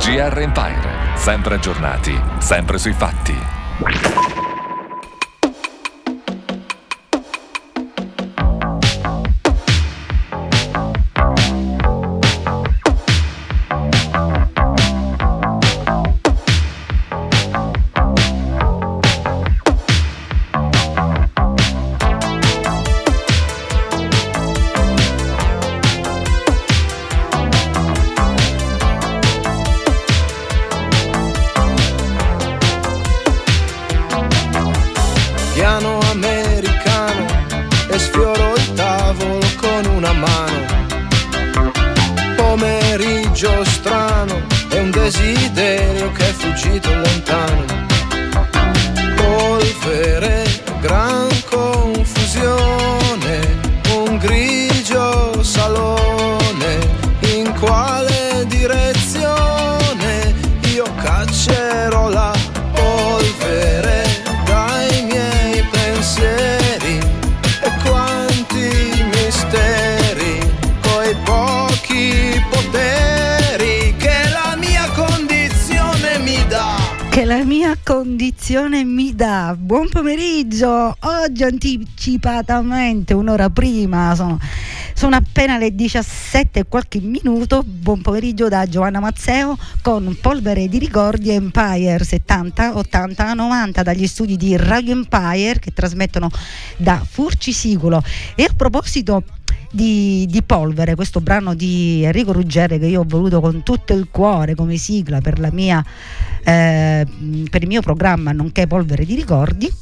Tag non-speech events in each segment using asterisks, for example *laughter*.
GR Empire, sempre aggiornati, sempre sui fatti. Oggi anticipatamente, un'ora prima, sono, sono appena le 17 e qualche minuto. Buon pomeriggio da Giovanna Mazzeo con Polvere di Ricordi Empire 70, 80, 90 dagli studi di Radio Empire che trasmettono da Furcisicolo. E a proposito di, di, Polvere, questo brano di Enrico Ruggere che io ho voluto con tutto il cuore come sigla per, mia, eh, per il mio programma nonché Polvere di Ricordi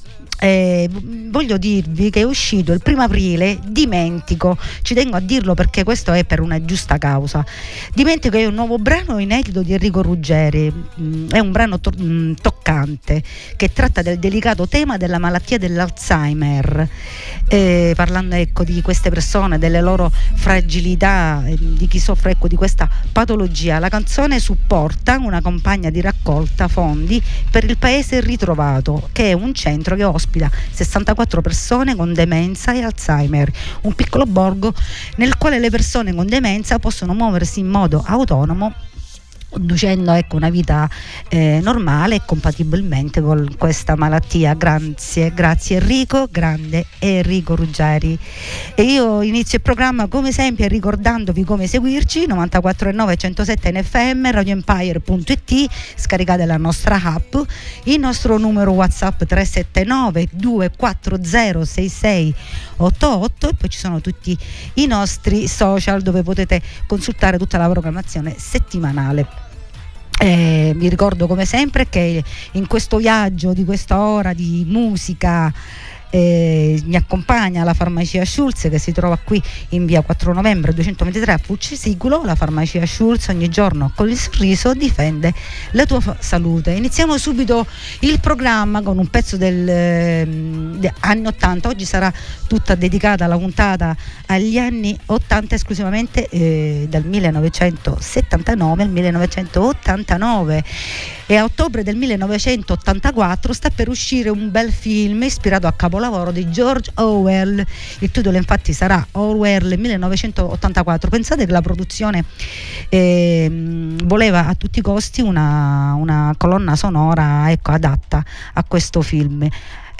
eh, voglio dirvi che è uscito il primo aprile Dimentico, ci tengo a dirlo perché questo è per una giusta causa. Dimentico è un nuovo brano inedito di Enrico Ruggeri, mm, è un brano to- mm, toccante che tratta del delicato tema della malattia dell'Alzheimer, eh, parlando ecco, di queste persone, delle loro fragilità, eh, di chi soffre ecco, di questa patologia. La canzone supporta una campagna di raccolta fondi per il paese ritrovato, che è un centro che ospita ospita 64 persone con demenza e Alzheimer, un piccolo borgo nel quale le persone con demenza possono muoversi in modo autonomo conducendo ecco, una vita eh, normale e compatibilmente con questa malattia. Grazie, grazie Enrico, grande Enrico Ruggeri. E io inizio il programma come sempre ricordandovi come seguirci 94.9 107 NFM, radioempire.it, scaricate la nostra app, il nostro numero WhatsApp 379 240 6688 e poi ci sono tutti i nostri social dove potete consultare tutta la programmazione settimanale. Eh, mi ricordo come sempre che in questo viaggio di questa ora di musica eh, mi accompagna la farmacia Schulz che si trova qui in via 4 novembre 223 a Fucisiculo. La farmacia Schulz ogni giorno con il sorriso difende la tua salute. Iniziamo subito il programma con un pezzo del eh, anni 80. Oggi sarà tutta dedicata la puntata agli anni 80 esclusivamente eh, dal 1979 al 1989 e a ottobre del 1984 sta per uscire un bel film ispirato a capolavoro di George Orwell. Il titolo infatti sarà Orwell 1984. Pensate che la produzione eh, voleva a tutti i costi una, una colonna sonora ecco, adatta a questo film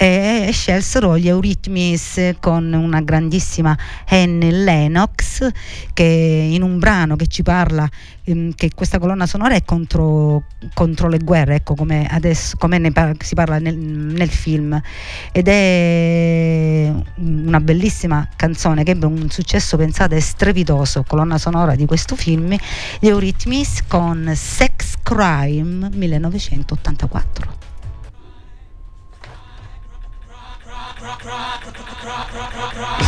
e scelsero gli Eurythmics con una grandissima Anne Lennox che in un brano che ci parla ehm, che questa colonna sonora è contro, contro le guerre ecco come, adesso, come par- si parla nel, nel, film. Ed è una bellissima canzone che ebbe un successo pensate strepitoso colonna sonora di questo film gli Eurythmics con Sex Crime 1984 rock, rock, rock, rock, rock, rock, rock.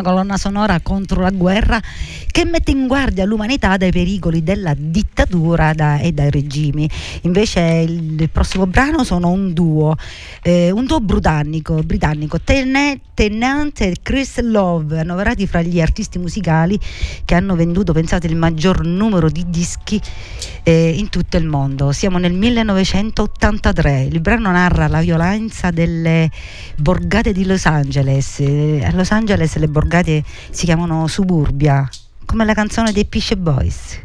Una colonna sonora contro la guerra che mette in guardia l'umanità dai pericoli della dittatura da, e dai regimi. Invece il, il, prossimo brano sono un duo, eh, un duo britannico, britannico Tennant e Chris Love, annoverati fra gli artisti musicali che hanno venduto, pensate, il maggior numero di dischi eh, in tutto il mondo. Siamo nel 1983. Il brano narra la violenza delle borgate di Los Angeles. Eh, a Los Angeles le borgate si chiamano suburbia, come la canzone dei Pisce Boys.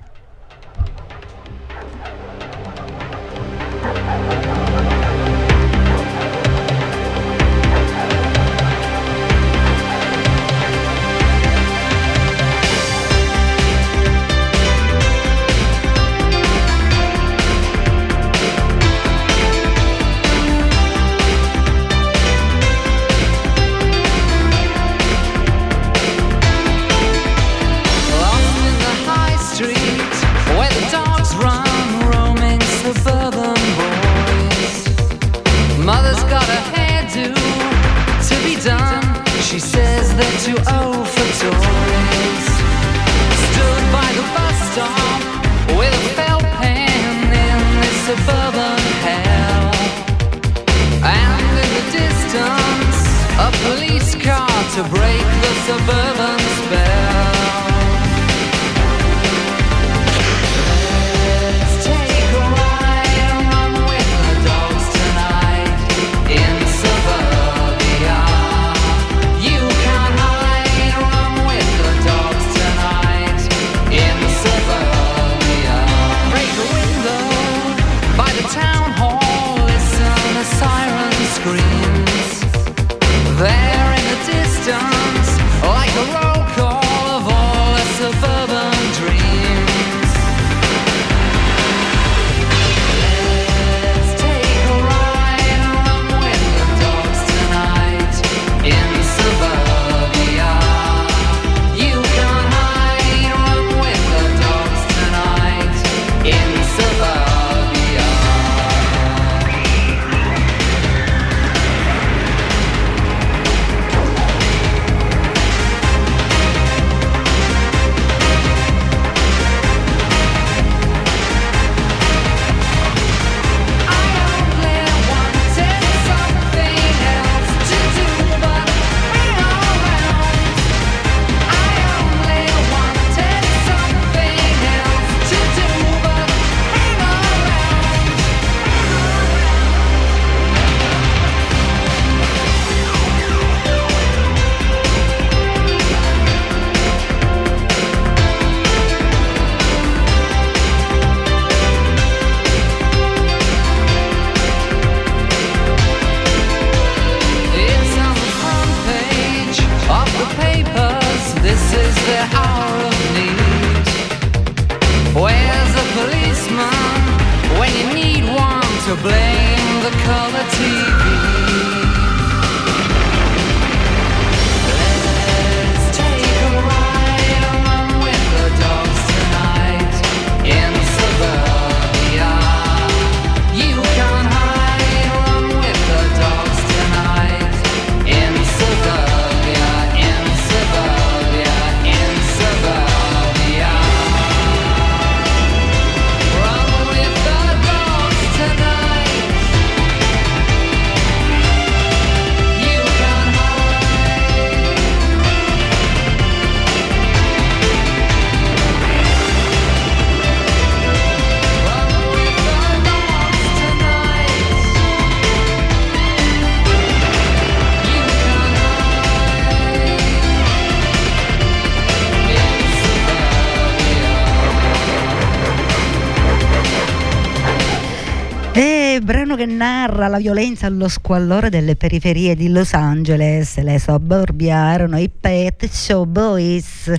Violenza e lo squallore delle periferie di Los Angeles, le suburbia erano i Pet Show Boys.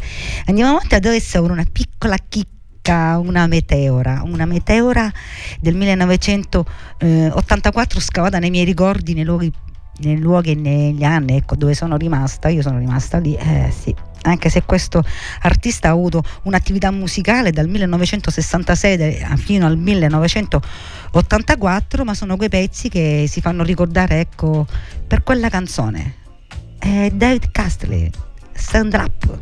Andiamo avanti adesso con una piccola chicca una meteora, una meteora del 1984 scavata nei miei ricordi, nei luoghi, nei luoghi e negli anni ecco, dove sono rimasta, io sono rimasta lì, eh sì, anche se questo artista ha avuto un'attività musicale dal 1966 fino al 1984, ma sono quei pezzi che si fanno ricordare ecco, per quella canzone. è David Castley, Stand Up.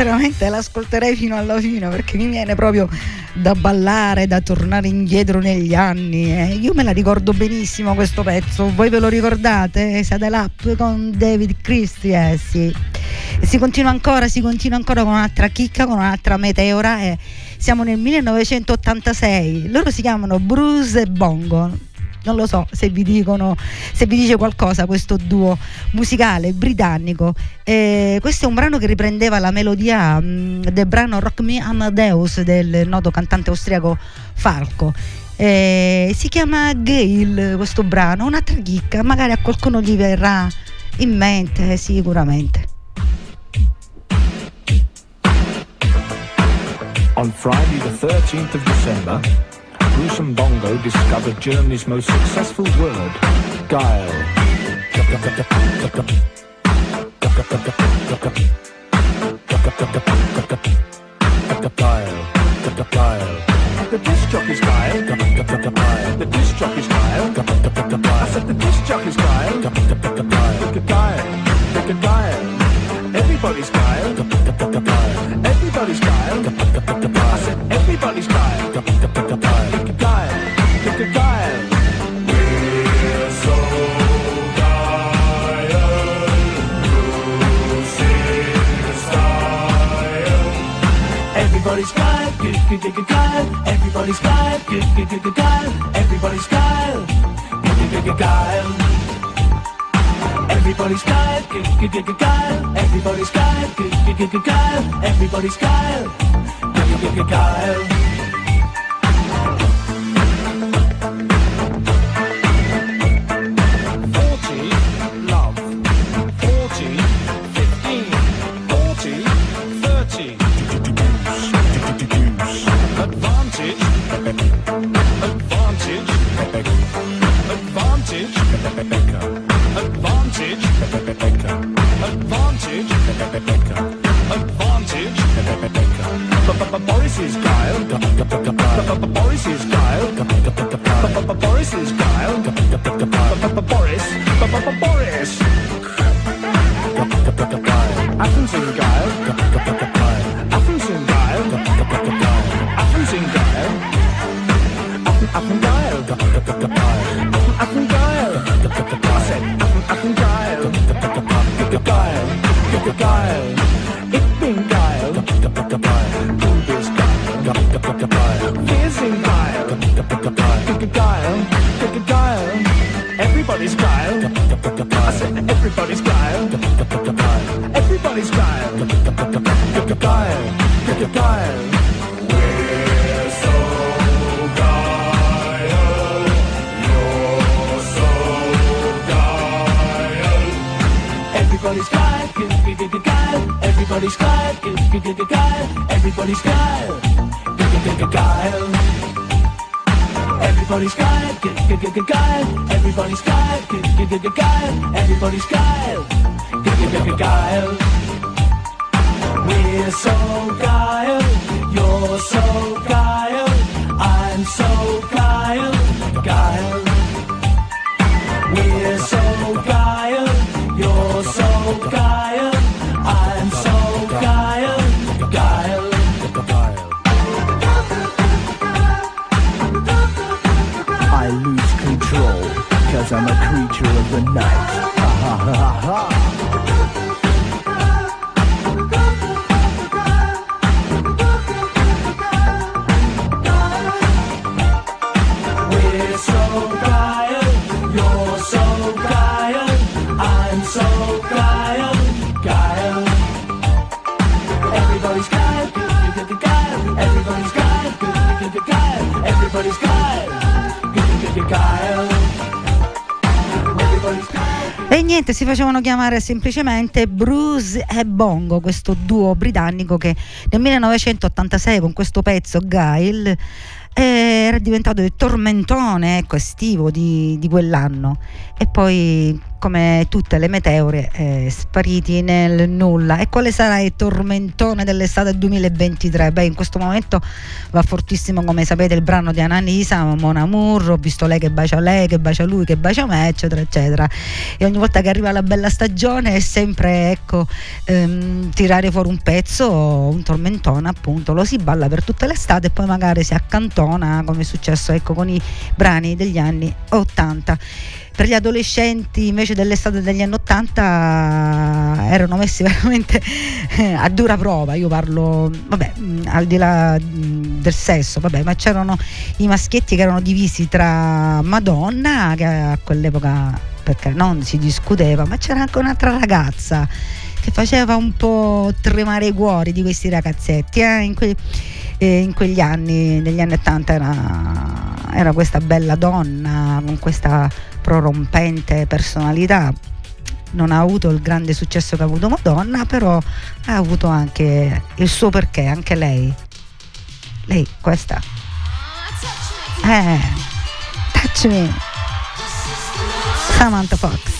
Sinceramente l'ascolterei fino alla fine perché mi viene proprio da ballare, da tornare indietro negli anni. Eh. Io me la ricordo benissimo questo pezzo, voi ve lo ricordate? Saddle Up con David Christie, eh sì. E si continua ancora, si continua ancora con un'altra chicca, con un'altra meteora. Eh. Siamo nel 1986, loro si chiamano Bruce e Bongo non lo so se vi dicono se vi dice qualcosa questo duo musicale britannico. Eh, questo è un brano che riprendeva la melodia mh, mm, del brano Rock Me Amadeus del noto cantante austriaco Falco. Eh, si chiama Gail questo brano un'altra chicca magari a qualcuno gli verrà in mente sicuramente. On Friday the 13th of December Gruesome Bongo discovered Germany's most successful word, guile. The disc jockey's guile. The disc jockey's guile. I said the disc jockey's guile. Everybody's Kyle, Kyle. Everybody's Kyle, Kyle. Everybody's Kyle, Kyle. Everybody's Kyle, Kyle. Everybody's Kyle, Kyle. Guile. Ich bin geil. Du bist geil. Wir sind geil. Geil. Geil. Everybody's geil. I said everybody's geil. Everybody's geil. Geil. Geil. Everybody's geil, geil, everybody's geil, geil. Everybody's geil, geil, everybody's geil, geil, everybody's geil. We're so geil, you're so geil, I'm so geil. Niente, si facevano chiamare semplicemente Bruce e Bongo, questo duo britannico che nel 1986 con questo pezzo Guile eh, era diventato il tormentone ecco, estivo di, di quell'anno. E poi come tutte le meteore eh, spariti nel nulla. E quale sarà il tormentone dell'estate 2023 beh in questo momento va fortissimo come sapete il brano di Ananisa Mon Amour ho visto lei che bacia lei che bacia lui che bacia me eccetera eccetera. E ogni volta che arriva la bella stagione è sempre ecco ehm, tirare fuori un pezzo un tormentone appunto. Lo si balla per tutta l'estate e poi magari si accantona come è successo ecco con i brani degli anni 80 per gli adolescenti invece dell'estate degli anni 80 erano messi *laughs* veramente eh, a dura prova. Io parlo vabbè mh, al di là mh, del sesso vabbè ma c'erano i maschietti che erano divisi tra Madonna che a quell'epoca perché non si discuteva ma c'era anche un'altra ragazza che faceva un po' tremare i cuori di questi ragazzetti eh, in, que- eh, in quegli anni negli anni 80 era, era questa bella donna con questa prorompente personalità non ha avuto il grande successo che ha avuto Madonna però ha avuto anche il suo perché anche lei. Lei questa. Eh touch me. Samantha Fox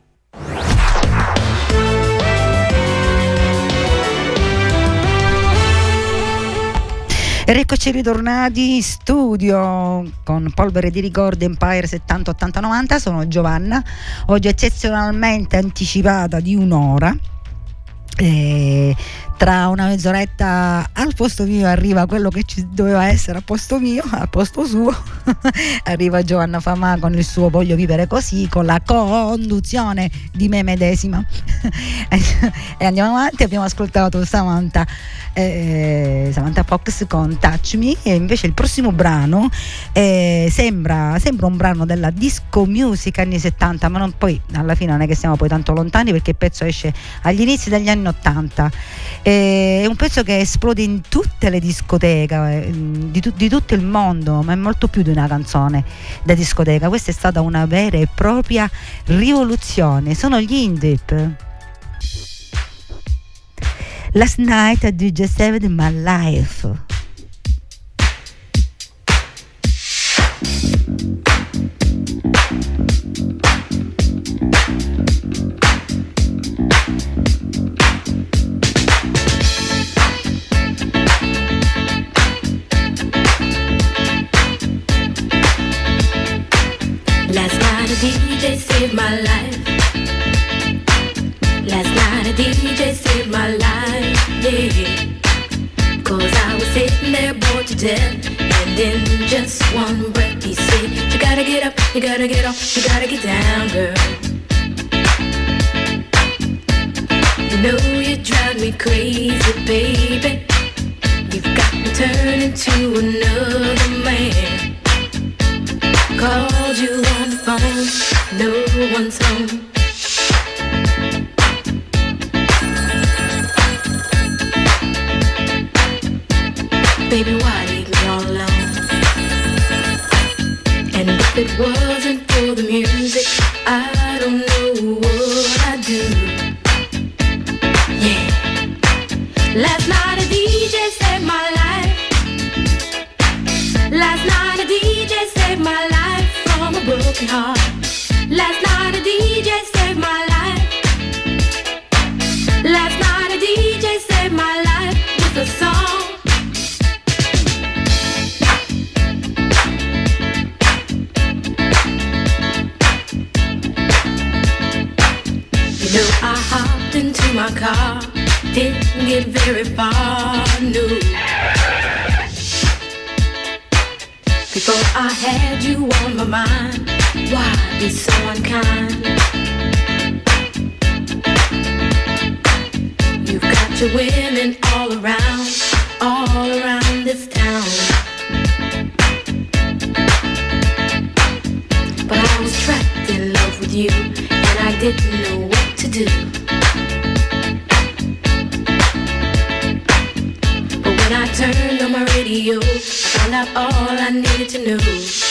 Eccoci ritornati in studio con Polvere di Ricordi Empire 70 80 90. Sono Giovanna, oggi eccezionalmente anticipata di un'ora. E tra una mezz'oretta al posto mio arriva quello che ci doveva essere al posto mio, al posto suo. *laughs* arriva Giovanna Famà con il suo Voglio vivere così, con la conduzione di me medesima. *laughs* e andiamo avanti, abbiamo ascoltato Samantha, eh, Samantha Fox con Touch Me e invece il prossimo brano eh, sembra, sembra un brano della disco music anni 70, ma non, poi alla fine non è che siamo poi tanto lontani perché il pezzo esce agli inizi degli anni 80. Eh, è un pezzo che esplode in tutte le discoteche eh, di, tu- di, tutto il mondo, ma è molto più di una canzone da discoteca. Questa è stata una vera e propria rivoluzione. Sono gli Indip. Last night I did just have in my life. My life. Last night a DJ saved my life, yeah. Cause I was sitting there bored to death. And in just one breath he said, You gotta get up, you gotta get off, you gotta get down, girl. You know you drive me crazy, baby. You've got me turning to another man. Called you on the phone, no one's home. Baby, why leave me all alone? And if it wasn't for the music, broken heart. Last night a DJ saved my life. Last night a DJ saved my life with a song. You know I hopped into my car, didn't get very far, no. Before I had you on my mind, why be so unkind? You've got your women all around, all around this town. But I was trapped in love with you, and I didn't know what to do. But when I turned on my radio, I found out all I needed to know.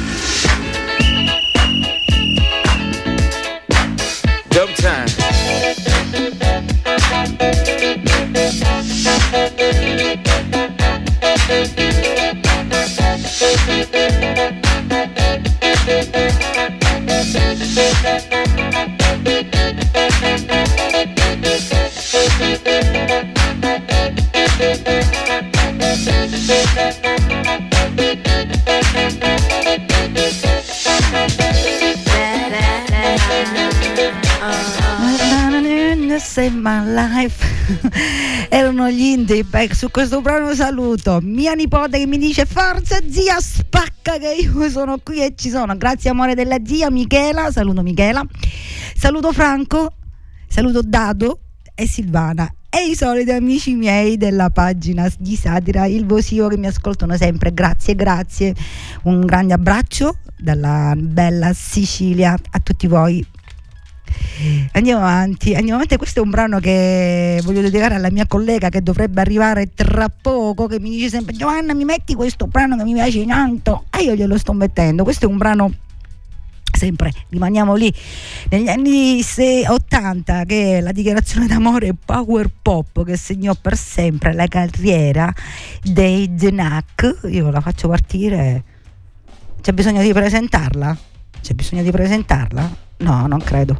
Time. Save my life. *laughs* Erano gli indie Beh, su questo brano saluto. Mia nipote che mi dice forza zia spacca che io sono qui e ci sono. Grazie amore della zia Michela. Saluto Michela. Saluto Franco. Saluto Dado e Silvana e i soliti amici miei della pagina di satira il Vosio che mi ascoltano sempre. Grazie grazie. Un grande abbraccio dalla bella Sicilia a tutti voi Andiamo avanti, andiamo avanti. Questo è un brano che voglio dedicare alla mia collega che dovrebbe arrivare tra poco, che mi dice sempre Giovanna mi metti questo brano che mi piace tanto e io glielo sto mettendo. Questo è un brano sempre rimaniamo lì negli anni 80 che è la dichiarazione d'amore power pop che segnò per sempre la carriera dei The Knack io la faccio partire c'è bisogno di presentarla? C'è bisogno di presentarla? no non credo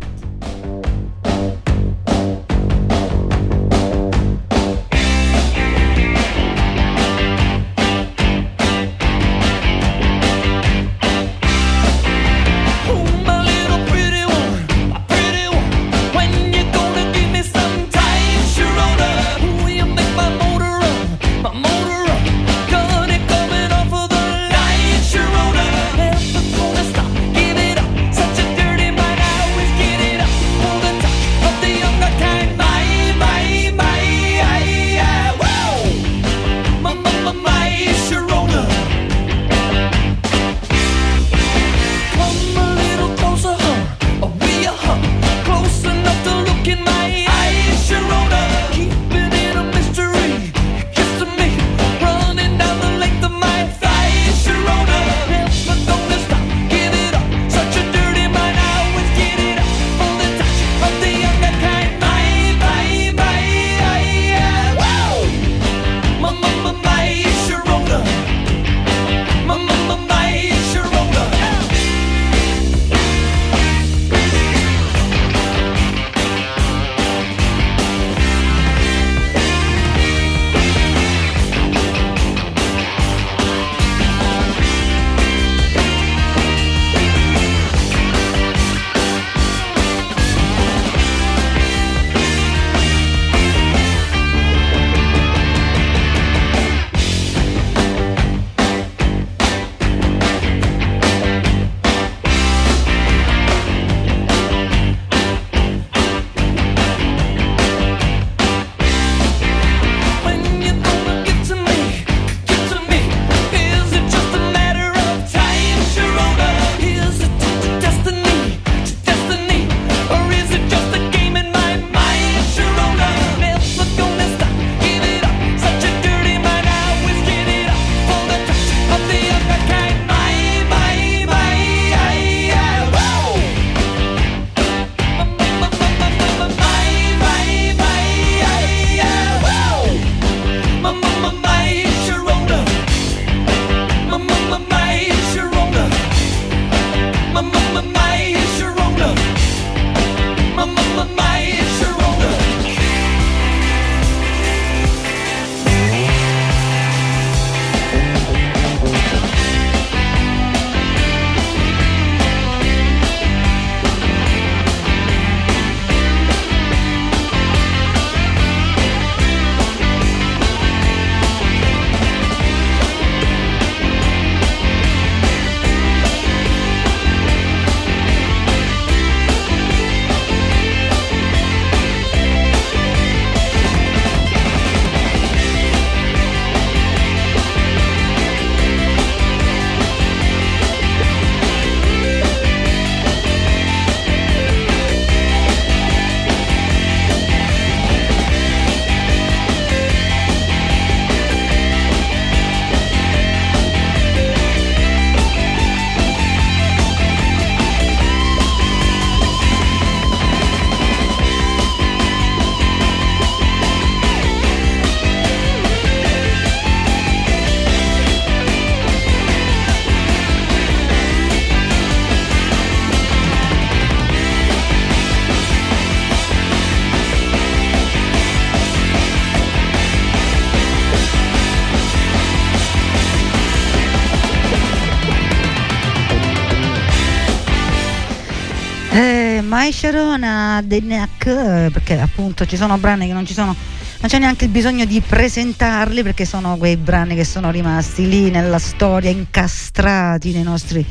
Sharona The Neck perché appunto ci sono brani che non ci sono non c'è neanche il bisogno di presentarli perché sono quei brani che sono rimasti lì nella storia incastrati nei nostri,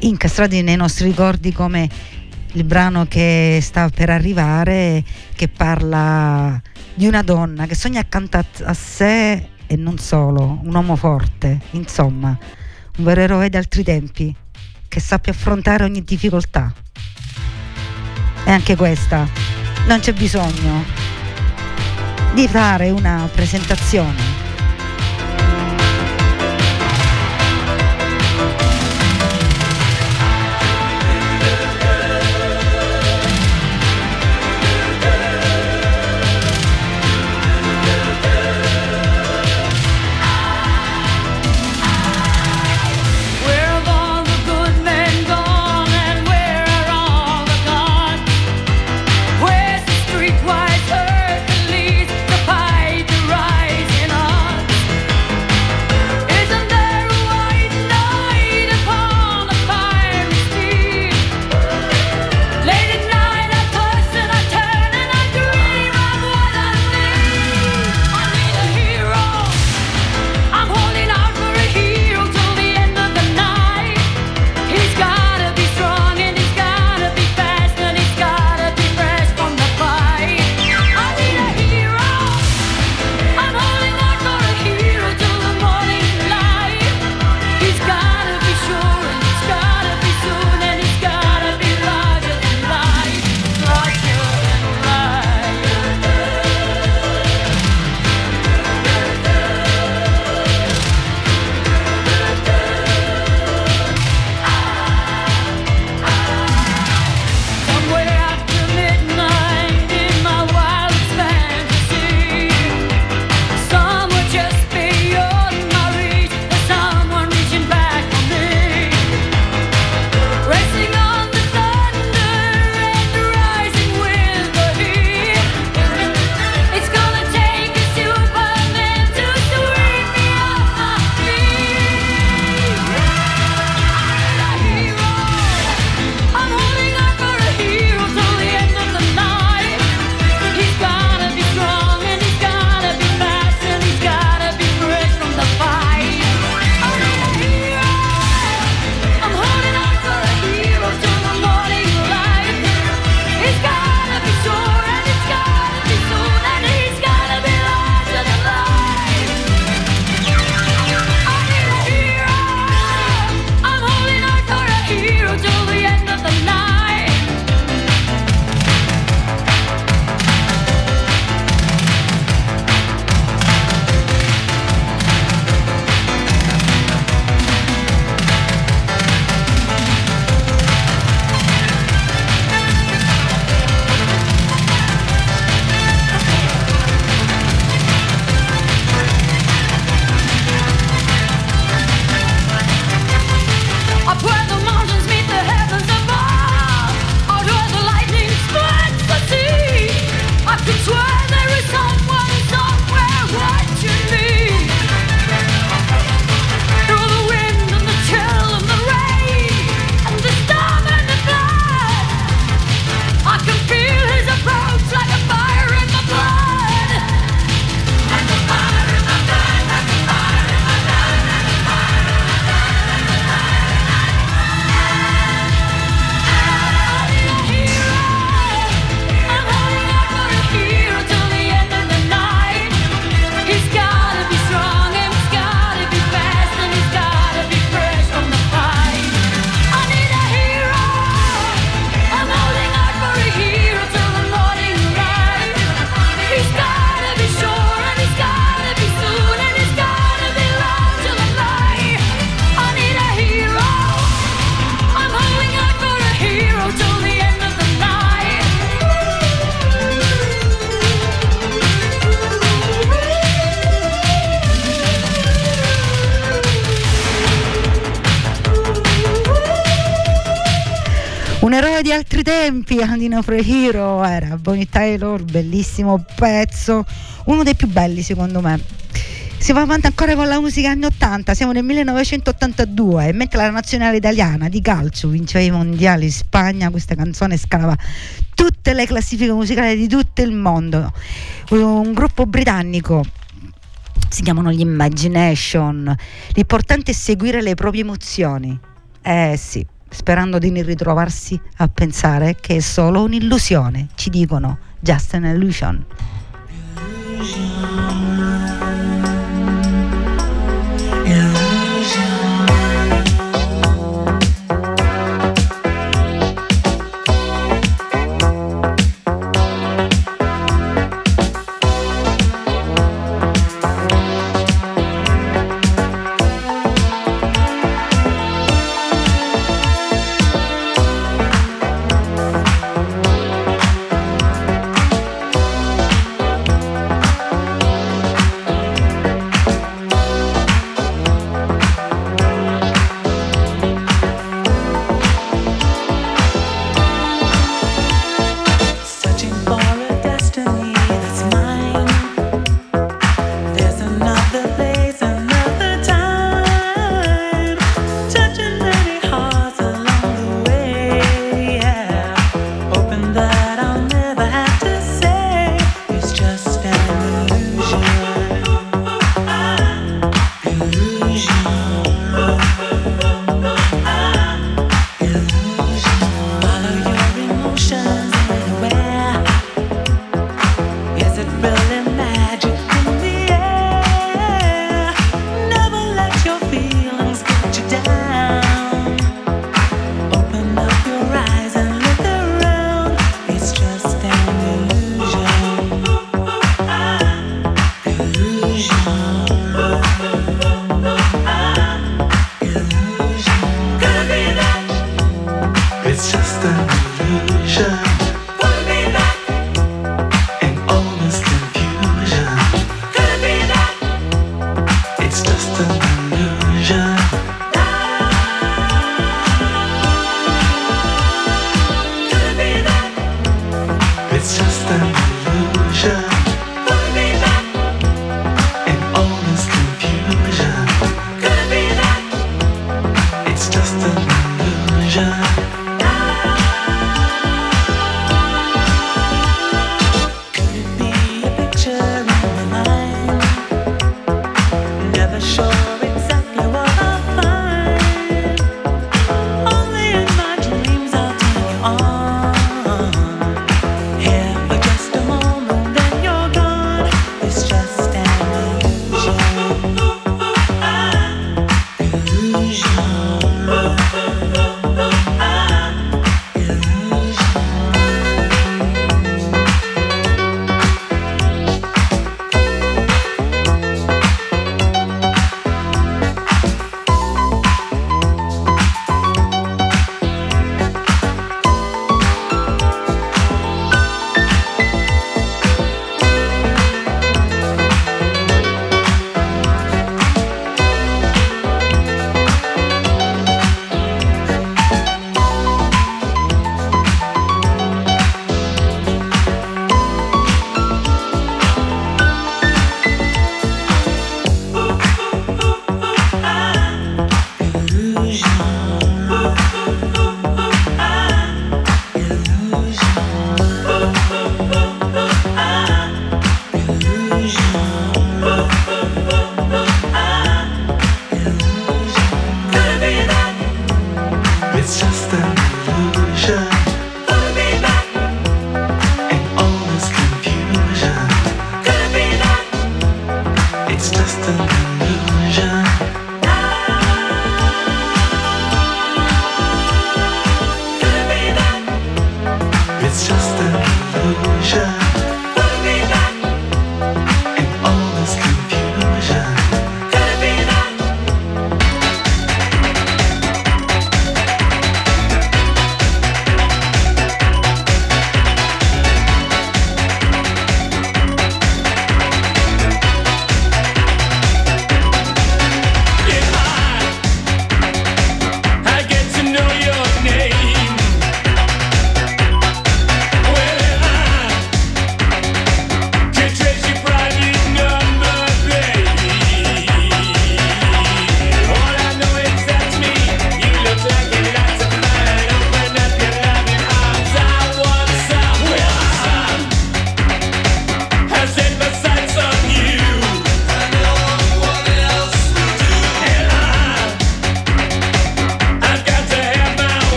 incastrati nei nostri ricordi come il brano che sta per arrivare che parla di una donna che sogna accanto a sé e non solo, un uomo forte, insomma, un vero eroe di altri tempi che sappia affrontare ogni difficoltà e anche questa. Non c'è bisogno di fare una presentazione Dino for Hero era Bonnie Taylor, bellissimo pezzo, uno dei più belli secondo me. Si va avanti ancora con la musica anni 80, siamo nel 1982 mentre la nazionale italiana di calcio vinceva i mondiali in Spagna, questa canzone scalava tutte le classifiche musicali di tutto il mondo. Un gruppo britannico si chiamano gli imagination. L'importante è seguire le proprie emozioni. Eh sì, sperando di ritrovarsi a pensare che è solo un'illusione. Ci dicono just an illusion. nothing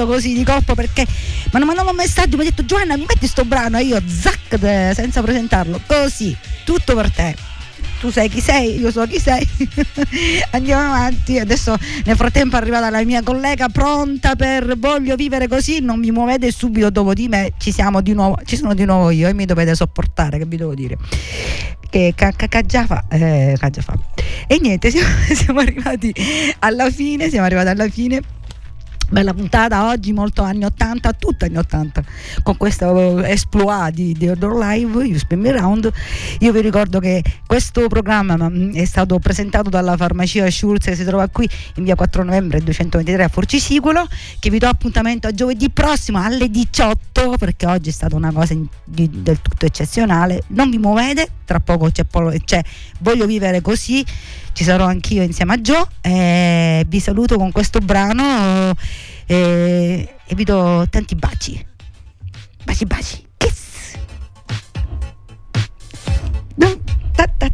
partito così di colpo perché mi hanno mandato un messaggio mi ha detto Giovanna mi metti sto brano e io zac senza presentarlo così tutto per te tu sai chi sei, io so chi sei. *laughs* Andiamo avanti. Adesso nel frattempo è arrivata la mia collega pronta per voglio vivere così. Non mi muovete subito dopo di me. Ci siamo di nuovo, ci sono di nuovo io e mi dovete sopportare, che vi devo dire. Che ca- ca- ca- già fa, eh, ca- già fa. E niente, *laughs* siamo, siamo arrivati alla fine. Siamo arrivati alla fine. Bella puntata oggi, molto anni 80, tutta anni 80, con questo esploit di The Outdoor Live, You Spin Me Round. Io vi ricordo che questo programma mm, è stato presentato dalla farmacia Schulz che si trova qui in via 4 novembre 223 a Forcisicolo, che vi do appuntamento a giovedì prossimo alle 18, perché oggi è stata una cosa di- del tutto eccezionale. Non vi muovete, tra poco c'è, Polo- c'è Voglio vivere così ci sarò anch'io insieme a Joe. eh, vi saluto con questo brano eh, e vi do tanti baci. Baci baci. Kiss. Dum, ta, ta,